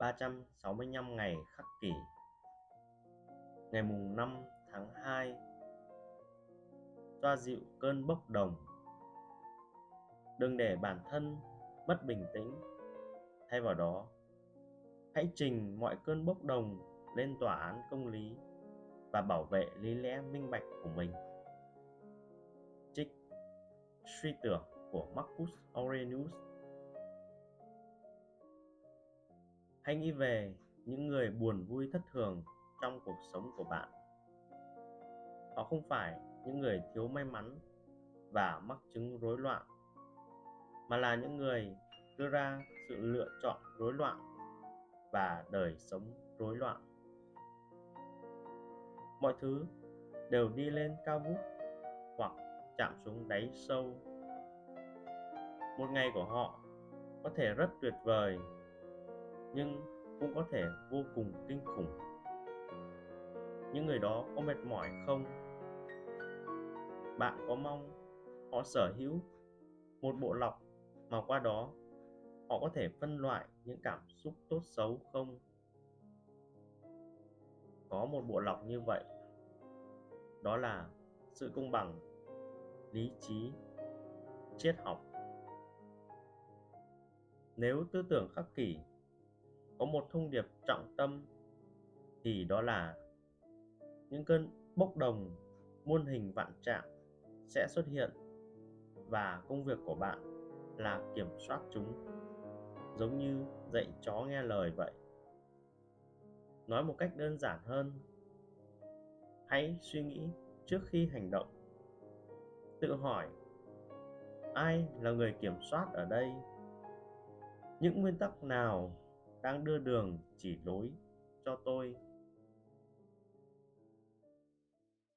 365 ngày khắc kỷ. Ngày mùng 5 tháng 2 Xoa dịu cơn bốc đồng. Đừng để bản thân mất bình tĩnh. Thay vào đó, Hãy trình mọi cơn bốc đồng lên tòa án công lý và bảo vệ lý lẽ minh bạch của mình. Trích Suy tưởng của Marcus Aurelius. Hãy nghĩ về những người buồn vui thất thường trong cuộc sống của bạn. Họ không phải những người thiếu may mắn và mắc chứng rối loạn, mà là những người đưa ra sự lựa chọn rối loạn và đời sống rối loạn. Mọi thứ đều đi lên cao vút hoặc chạm xuống đáy sâu. Một ngày của họ có thể rất tuyệt vời nhưng cũng có thể vô cùng kinh khủng. Những người đó có mệt mỏi không? Bạn có mong họ sở hữu một bộ lọc mà qua đó họ có thể phân loại những cảm xúc tốt xấu không? Có một bộ lọc như vậy, đó là sự công bằng, lý trí, triết học. Nếu tư tưởng khắc kỷ có một thông điệp trọng tâm thì đó là những cơn bốc đồng muôn hình vạn trạng sẽ xuất hiện và công việc của bạn là kiểm soát chúng, giống như dạy chó nghe lời vậy. Nói một cách đơn giản hơn, hãy suy nghĩ trước khi hành động. Tự hỏi, ai là người kiểm soát ở đây? Những nguyên tắc nào đang đưa đường chỉ lối cho tôi